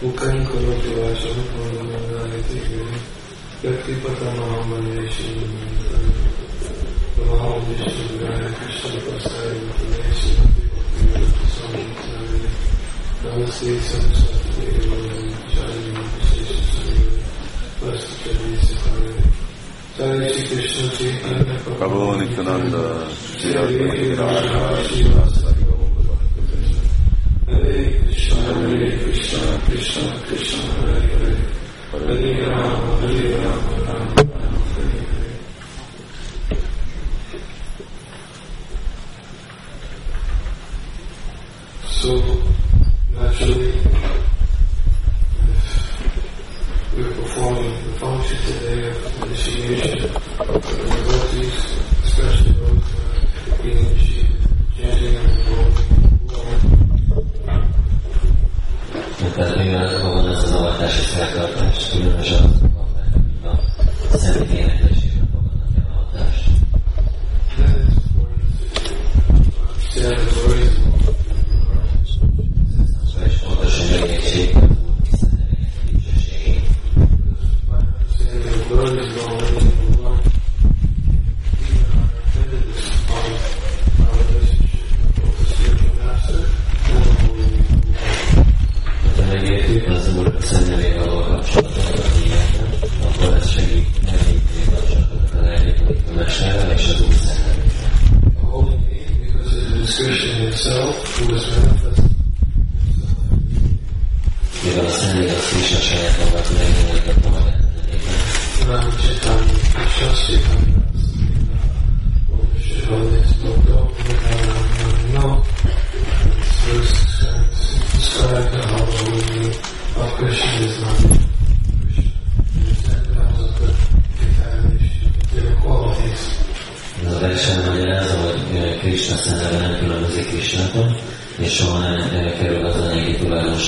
Bukan korotu vasana purvanagayati giri Yakti patamahamanyesi Vahav Vishnu Gaya Krishna Pasaya Mutanesi Bhakti Samhitari Namaste Samsati Devam Chari Mutasesi Sanyam Vasti Chari Sikari Chari Krishna Chaitanya Prabhu Nityananda So, naturally, if we're performing the function today of initiation of the devotees, especially those who are being initiated, chanting and involving Tehát mivel van ez az avatási szertartás, különösen azok a szent éneklésében fogadnak el avatást. Szóval is fontos, hogy megértsék az Úr tiszteletének dicsőségét. Ha megértjük az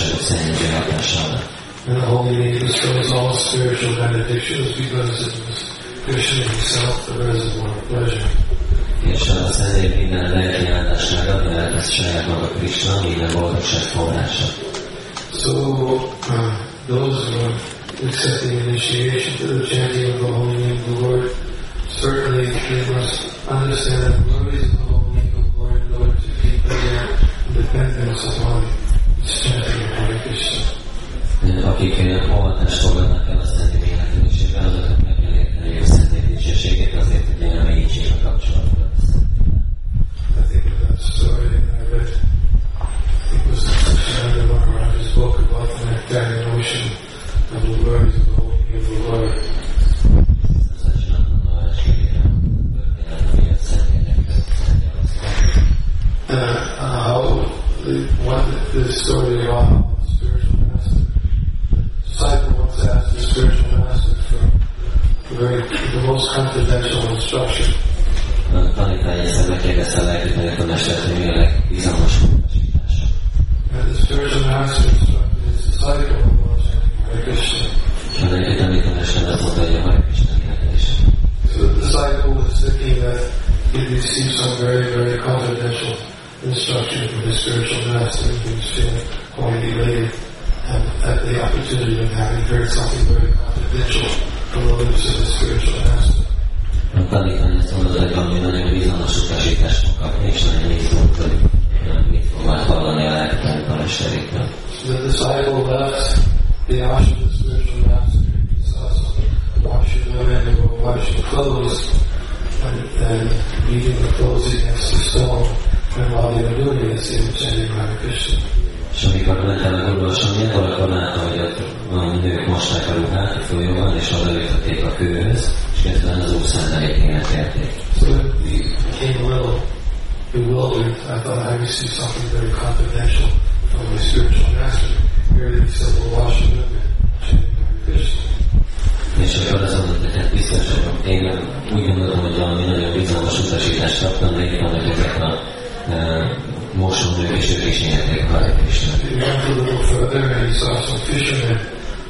tulajdonságok szennyező hatása alá. And the Holy Name bestows all spiritual benedictions because it was Krishna himself, the reservoir of pleasure. És a szentély minden lelki áldásnál ad, mert ez saját maga Krishna, minden boldogság forrása. So, uh, those who are accepting initiation to the chanting of the Holy Name of the Lord, certainly they must understand that the glories of the Holy Name of the Lord in order to keep their dependence upon this chanting of Hare Krishna. Akik ö, olvatást fogadnak el a szentély éneklésében, azoknak meg kell érteni a szentély dicsőségét azért, hogy elmélyítsék a kapcsolatokat a szentélyben. I think that story that I read. It was Shananda book about the Nectarean Ocean and the glories of the Holy of the Lord. Szacsinatlan Maharaj könyvében történet, ami a szentélynek uh, how the, one, the story about A tanítvány azt mondta, hogy valami nagyon bizalmas utasítást fog kapni, és nagyon izgult, hogy mit fog majd hallani a lelki tanítómesterétől. So the disciple left the ashram of the spiritual master. He saw some washing women who were washing clothes and, and beating the clothes against the stone. And while they were doing this, they were chanting Hare Krishna. És amikor ment el a gurulosomját, akkor látta, hogy ott valami nők mosták a ruhát a folyóban, és odaütötték a kőhöz, és közben az úr szentelét énekelték. So he became a little bewildered. I thought I received something very confidential from my spiritual master. Here he said, well, washing women, chanting Hare Krishna. És akkor azt mondta, hogy hát biztos, hogy én úgy gondoltam, hogy valami nagyon bizalmas utasítást kaptam, de itt vannak ezek a e, mosónők, és ők is a Hare Krishnát. He went a little further and he saw some fishermen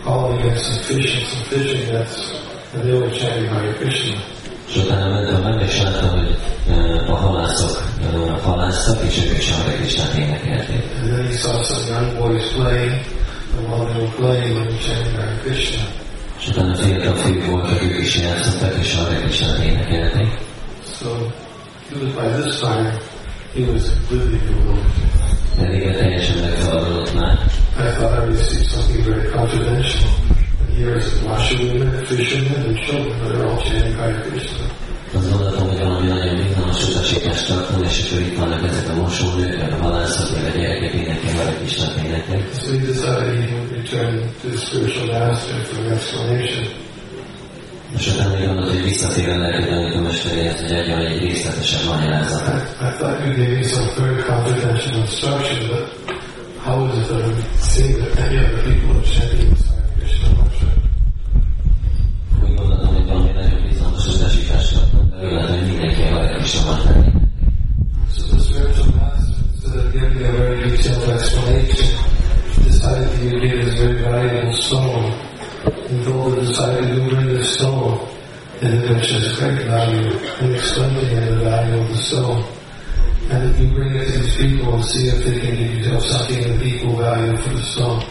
hauling in some fish and some fishing nets, and they were chanting Hare Krishna. És utána mentem meg, és láttam, hogy a halászok halásztak, és ők is Hare Krishnát énekelték. And then he saw some young boys playing, and while they were playing, they were chanting Hare Krishna. És utána fiatal fiúk voltak, ők is játszottak, és Hare Krishnát énekelték. So he was, by this time, he was completely bewildered. Elég teljesen megzavarodott már. I thought I would see something very confidential. And here is washerwomen, fishermen, and children that are all chanting Hare Krishna. Azt gondoltam, hogy valami nagyon bizalmas tartom, és akkor itt vannak ezek a mosónők, meg a halászok, meg a gyerekek énekel, Hare Krishnát énekel. So he decided he would return to his spiritual master for an explanation. És utána még gondolt, hogy visszatér a lelki hogy adjon egy részletesebb I, magyarázatot. I thought you gave me some very confidential instruction, but how is it that I'm seeing that many other people are chanting And if you bring it to these people and see if they can give you something of equal value for the stone,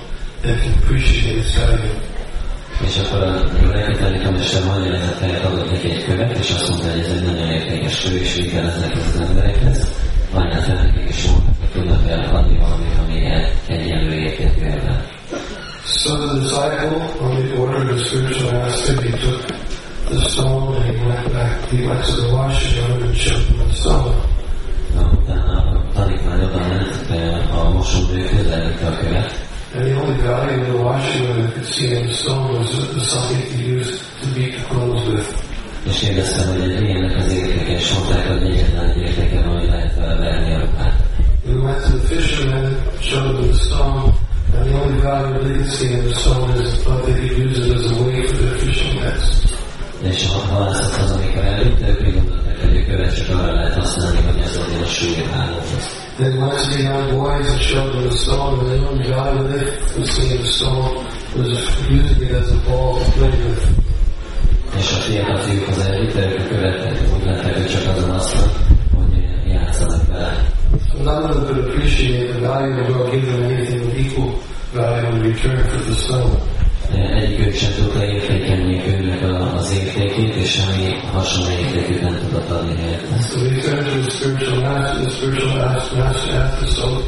and can appreciate its value. És akkor a lelki tanítómester magyarázat helyett adott neki egy követ, és azt mondta, hogy ez egy nagyon értékes kő, és ezekhez az emberekhez. Ajánlott el nekik, és mondta, hogy tudnak el adni valamit, ami egyenlő értékű ebben. So the disciple, on the order of the spiritual master, he took the stone and he went back, he went to the washroom and showed them the stone. And the only value in the washroom that could see in the stone was, something to use to beat the clothes with. és kérdeztem, hogy egy ilyennek az értéke, a. We went to the fishermen, showed them the stone, and the only value they could see in the stone is thought they could use it as a weight for their fishing nets. Úgy gondolták, hogy a követ csak arra lehet használni, hogy ez legyen a súlyhálóhoz. Then to the young boys and showed them the stone, and the only value they could see in the stone was using it as a ball to play with. És a fiatal fiúkhoz elvitte, ők a követtek, úgy látták, hogy csak azon haszna, hogy játszanak vele. None of them could appreciate the value of God giving them anything of equal value in return for the stone. Egyikük sem tudta értékelni a a- értékét, és semmi hasonló értékét nem tudott adni helyette. So he turned to the spiritual master. The spiritual master asked the soul,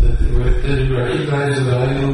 that they re- did he recognize the value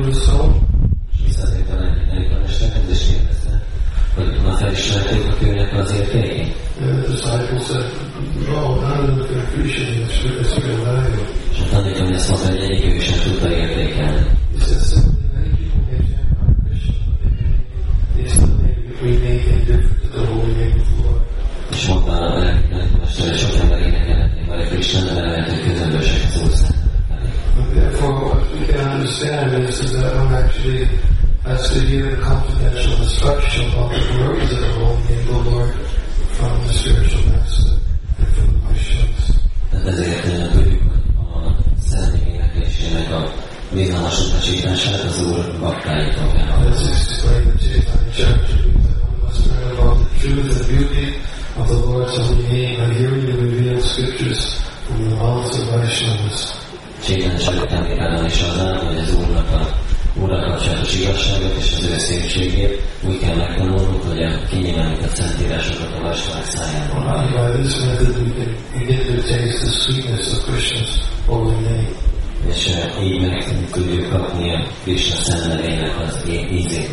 And by this method, we can begin to taste the sweetness of Krishna's holy name. És így meg tudjuk kapni a Krishna az ízét.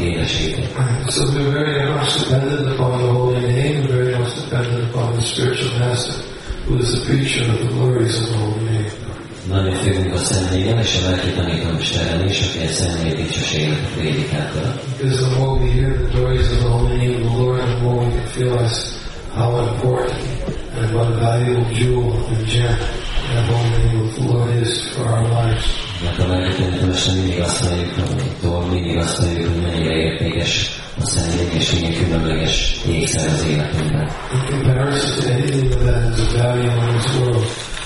So we're very much dependent upon the holy name, very much dependent upon the spiritual master, who is the preacher of the glories of the holy name. Nagyon függünk a és a lelki is, aki prédikátora. Because the more we hear the glories of the holy name the Lord, the more we can realize how important and what a valuable jewel and gem that holy Lord is for our lives. In comparison to anything that has a value in this world,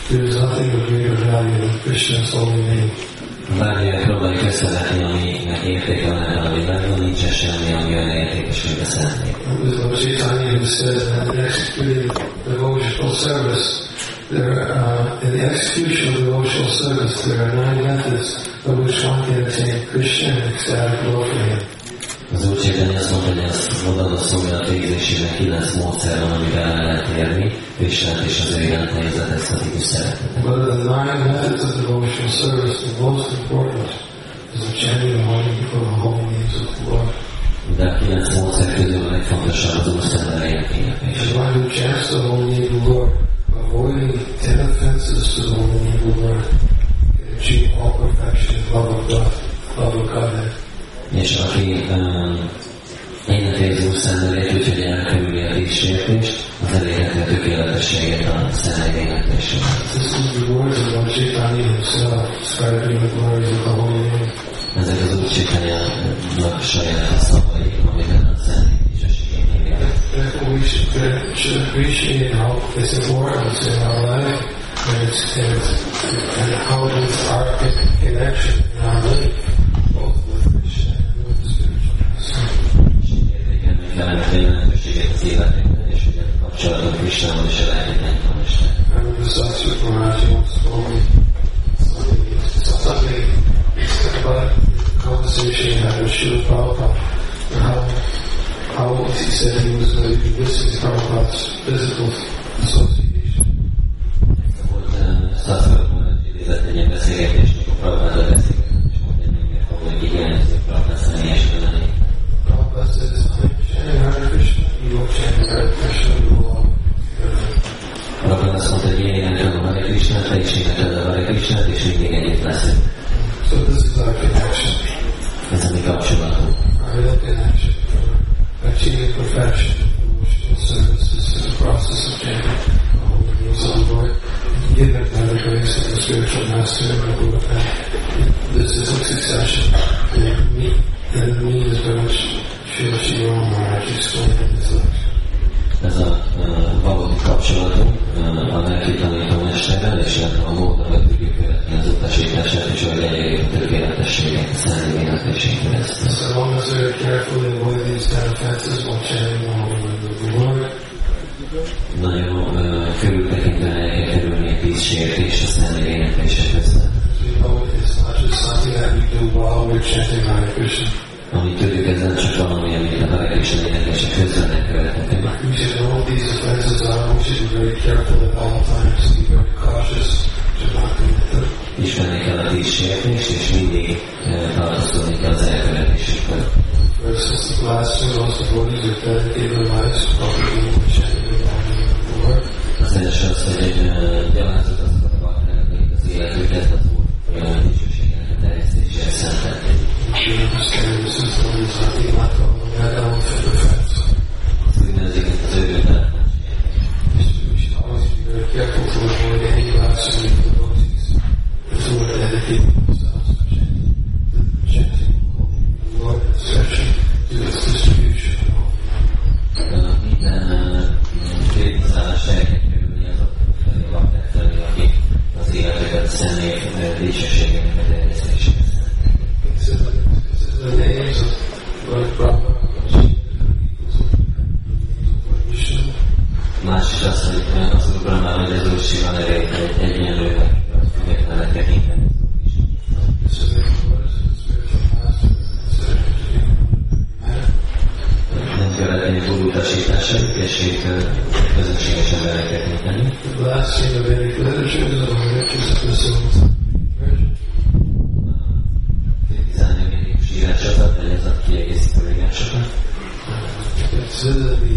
there is nothing of greater value than Krishna's holy name. Bármilyen próbáljuk összevetni, aminek értéke van ebben a világban, nincsen semmi, ami olyan értékes, mint a uh, in the execution of devotional service, there are nine methods by which one can attain Krishna and ecstatic love for him. Az Úr Csétany azt mondta, hogy az odaadott szolgálat végzésének kilenc módszer van, amivel el lehet érni Krisnát és az ő iránt helyzet esztetikus szeretetet. But of the nine methods of devotional service, the most important is the chanting of holy, of the holy names of the Lord. De a kilenc módszer közül a legfontosabb az Úr Szent nevének And one who chants the holy name of the Lord, avoiding ten offenses to the holy name of the Lord, can achieve all perfection love of God, love of Godhead. És aki um, Úr Szent nevét, úgyhogy elkerüli a díszsértést, az elérheti tökéletességet a. This holy name. Ezek az Úr Csétanyának saját szavai, amiben a Szent we should, should appreciate how it's important in our life and, it's, and, and how it's our connection in our life, Értékelni kellene a jelentőséget az életünkben, és ugye kapcsolatot Krisnával és a lelki tanítómester. I remember Saraswati Maharaj once told me something, something about a conversation he had with Srila Prabhupada and how, how he said he was going to be missing Prabhupada's physical association. Azt mondta, hogy én énekelem a Hare Krishnát, is énekeled Hare Krishnát, és mindig együtt. So this is our connection, Ez a mi kapcsolatunk. our connection for achieving perfection in devotional service. This is a process of chanting the the given by the grace of the spiritual master and the. This is a succession. And me, and the means by which Srila Shiva Maharaj explained in a uh, kapcsolatunk uh, a lelki tanítómesterrel, és illetve a mód, ahogy tudjuk követni az utasítását, és ahogy elérjük a tökéletességet a Szent Éneklésén keresztül. So long as we carefully avoid these ten offenses while chanting the holy name of the Lord, Nagyon uh, körültekintően el kell kerülni a tízsértést a Szent Éneklése közben. as we know it's not just something that we do while we're chanting Hare Krishna. Amit tudjuk, ez nem csak valami, amit a Hare Krishna éneklése tízsértést, és mindig uh, tartózkodni kell az elkövetésükből. First, since the last two, most devotees are dedicated their lives to propagating the chanting of the holy name of the Lord. Az első az, hogy egy uh, Consider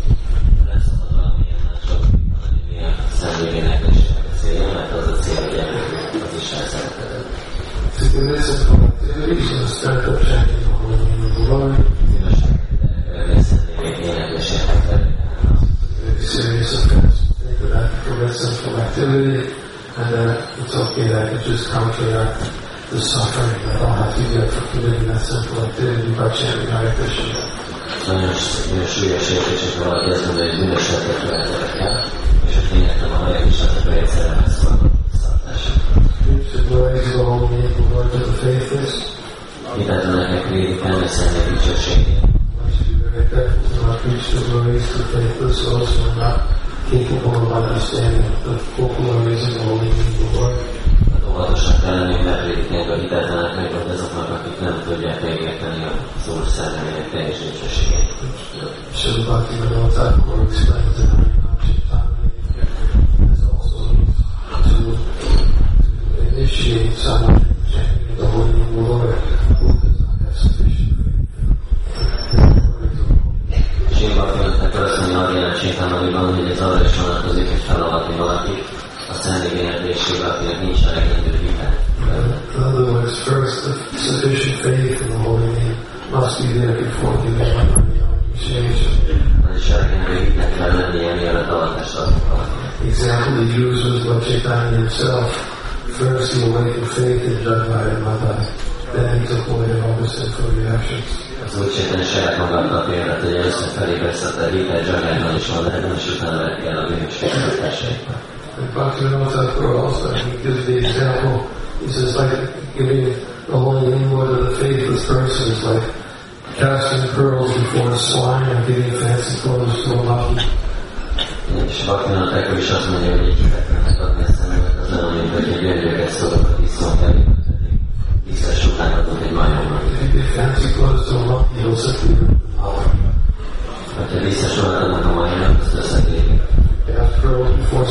holy name of the Lord, very serious offense. Think that I can commit sinful activity, and that it's okay that I can just counteract the suffering that I'll have to get for committing that sinful activity by chanting Hare Krishna. kényeltem a legismertebb egyszerűen Mindent neked védik, nem leszel neki dicsőségét. Óvatosak kell lennünk, mert prédikáljuk a hiteltelenek hát meg, azoknak, akik nem tudják megérteni a szó szellemének teljes dicsőségét. Sőt, bárki meg a tárgyaló someone chanting the holy name of the Lord who does not have sufficient Sivaknak azt mondja, hogy ilyen Csétámaniban, hogy ez arra is vonatkozik, hogy felavatni valakit, a személyének és Sivakinak nincs elegendő hite. In other words, first, the sufficient faith in the holy name must be there before giving up on the initiation. Vagyis elegendő hitnek kell lennie, mielőtt avatást adnak valaki. Example he used was by Chaitanya himself. First he awakened faith in Jagvaya Madai. Then he took away all the sinful reactions. Az úgy csétani saját magadnak példát, hogy először felébresztette a hitet, Thakur also, he gives the example, he says like giving the holy name to the faithless person is like casting pearls before a swine and giving fancy clothes to a monkey. És Baktinak Tekor is a szemület, az nem olyan, a. If you fancy clothes to a rip them off. Ha tisztes ruhát adnak a majomnak, azt összetérik. Cast pearls before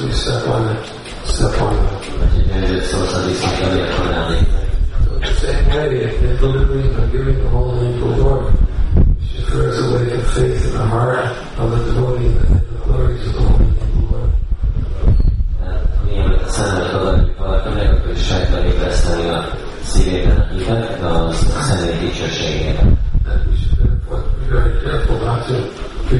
he'll step on it, step on it. So the same way, in delivering and giving the holy name to the Lord, she first awaken faith in the heart of the devotee and the glories of the the Lord. Kell ébreszteni a szívében a hitet, a személy dicsőségében. And we should therefore be very careful not to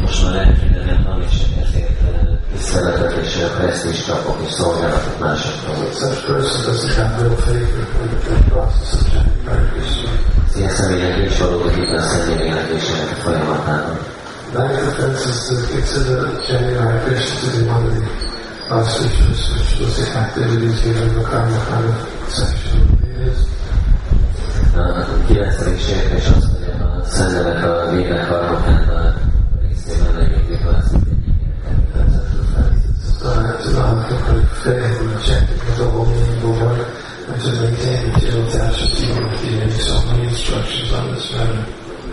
Most már lelki nevem van, és ezért eh, tiszteletet és eh, presztízs kapok, és szolgálatot másokhoz. Such person doesn't have real faith in the process of Hare Krishna. Ilyen személynek nincs valódi hit a személy énekésének a folyamatában. Ninth offense is to consider Hare Krishna to be one auspicious, which was the activities given the karma kind of the Vedas. A kilencedik sértés az, hogy a szennemek a védek harmokán a részében megnyitjuk azt, hogy So I have to not have complete faith in chanting the holy name of the Lord and to maintain material attachment to even giving so many instructions on this matter.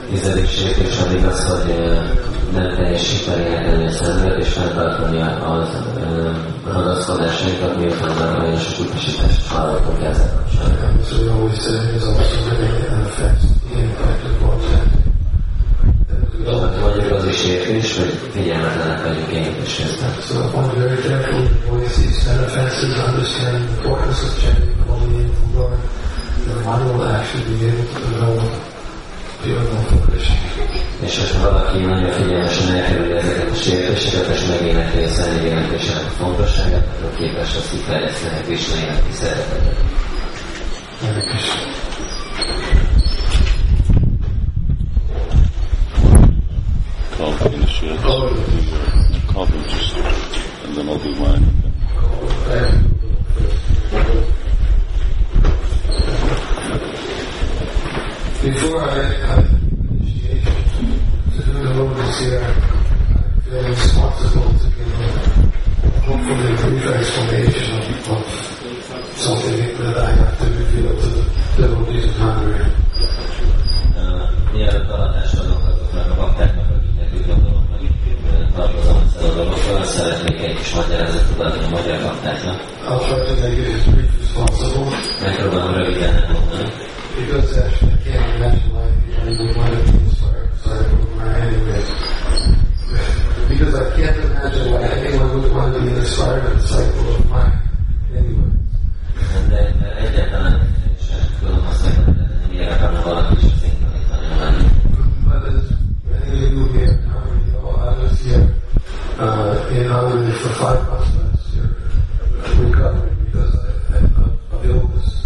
tizedik sértés pedig az, hogy eh, nem teljesíteni énekelni a szenvet, és fenntartani az ö, ragaszkodásainkat, miután már nagyon sok utasítást hallottunk ezzel képes azt kifejleszteni a Krishna énekli szeretetet. Hare Krishna. Call the initiates. Call them just, and then I'll do mine. Before I have initiation to do the devotees here, I feel responsible to give a hopefully a brief explanation of, of something that I have to reveal to the devotees of Hungary. Mielőtt avatásra adok azoknak a baktáknak, akiknek úgy gondolom, hogy ö, tartozom ezzel a dolgokkal, szeretnék egy kis magyarázatot adni a magyar baktáknak. I'll try to make it as brief as possible Megpróbálom röviden elmondani, because actually I can't imagine why anyone would want to be inspired by my anyway. Because I can't imagine why anyone would want to be inspired disciple of mine anyway. de de egyáltalán sem tudom azt megmondani, hogy miért akarna valaki is szintani lenni. But as many of you here know, I was here uh, in Hungary for five months last year, recovering because I had a, a illness.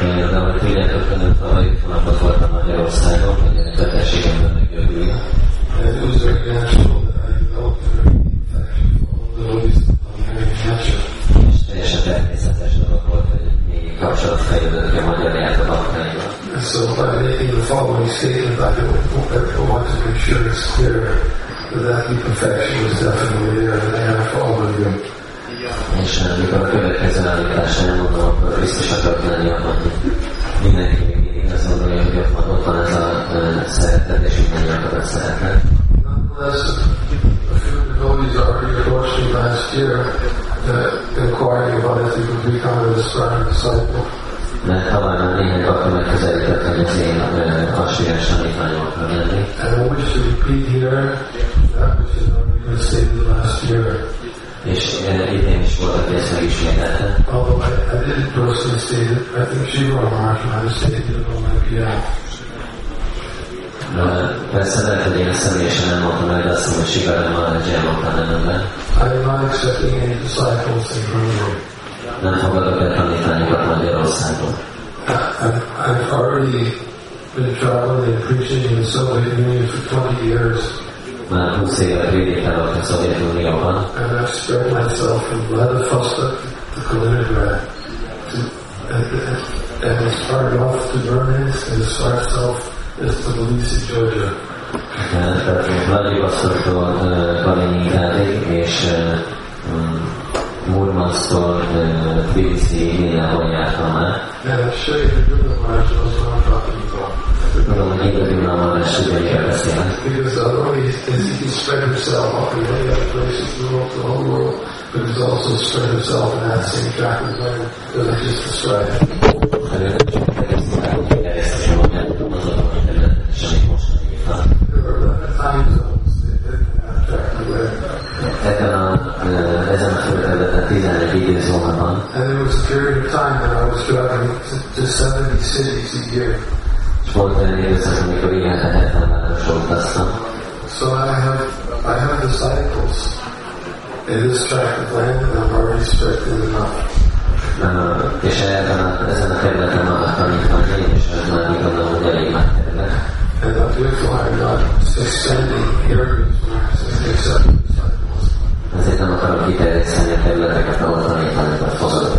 De ahogy tudjátok, önök tavaly hónapot voltam Magyarországon, hogy a betegségemben meggyógyulja. And it was very natural that I developed a very deep affection for all the devotees of Mary Nature. És teljesen természetes dolog volt, hogy még kapcsolat fejlődött a magyar járt a baktáival. And so by making the following statement, I don't I want to make sure it's clear that that deep affection is definitely there and there for all of you. És eh, amikor a következő állítást elmondom, akkor biztos akarok lenni abban, hogy mindenki még mindig azt gondolja, hogy ott van, ott van ez a ö, szeretet, és mindenki akarat szeretet. Few devotees already approached me last year uh, inquiring about if they could become an aspiring disciple. Mert tavaly néhány bakta megközelített, hogy az én ö, aspiráns tanítványom lenni. And I wish to repeat here that which has already been stated last year. És idén is volt, ezt megismételte. Although I, I didn't personally state it, I think Shiva Maharaj might have stated it on my behalf. I am not accepting any disciples in Hungary. Nem fogadok el tanítványokat Magyarországon. I've, already been traveling and preaching in the Soviet Union for 20 years, Már 20 éve prédikálok a Szovjetunióban, and I've spread myself from Vladivostok to Kaliningrad. To, and, and, and started off to Murmansk and it off as Tbilisi, Georgia. tehát Vladivostoktól Kaliningrádig és Murmansztól Tbilisi mindenhol jártam már. And I'm sure you can do Maharaj knows what I'm talking about. Tudom, hogy igazi Maharaj tudja, beszélek. Because not he spread himself up in many other places in the world, whole world, but he's also spread himself in that same land that I just described. Ö, ezen a földterületen 11 időzóna van, And there was a period of time that I was driving to, to 70 cities a year. és volt olyan időszak, amikor évente 70 városra utaztam. So I have I have disciples in this tract of land and I'm already spread thin enough. És ebben a, ezen a területen vannak és ez már úgy gondolom, hogy elég nagy terület. And I'm not extending areas where I accept disciples. Ezért nem akarom kiterjeszteni a területeket, ahol tanítványokat fogadok.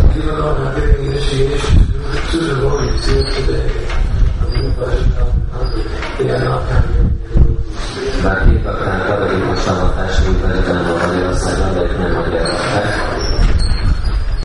Bár két A pedagógus támadás műveleten a Magyarországon, de ők nem magyarázták.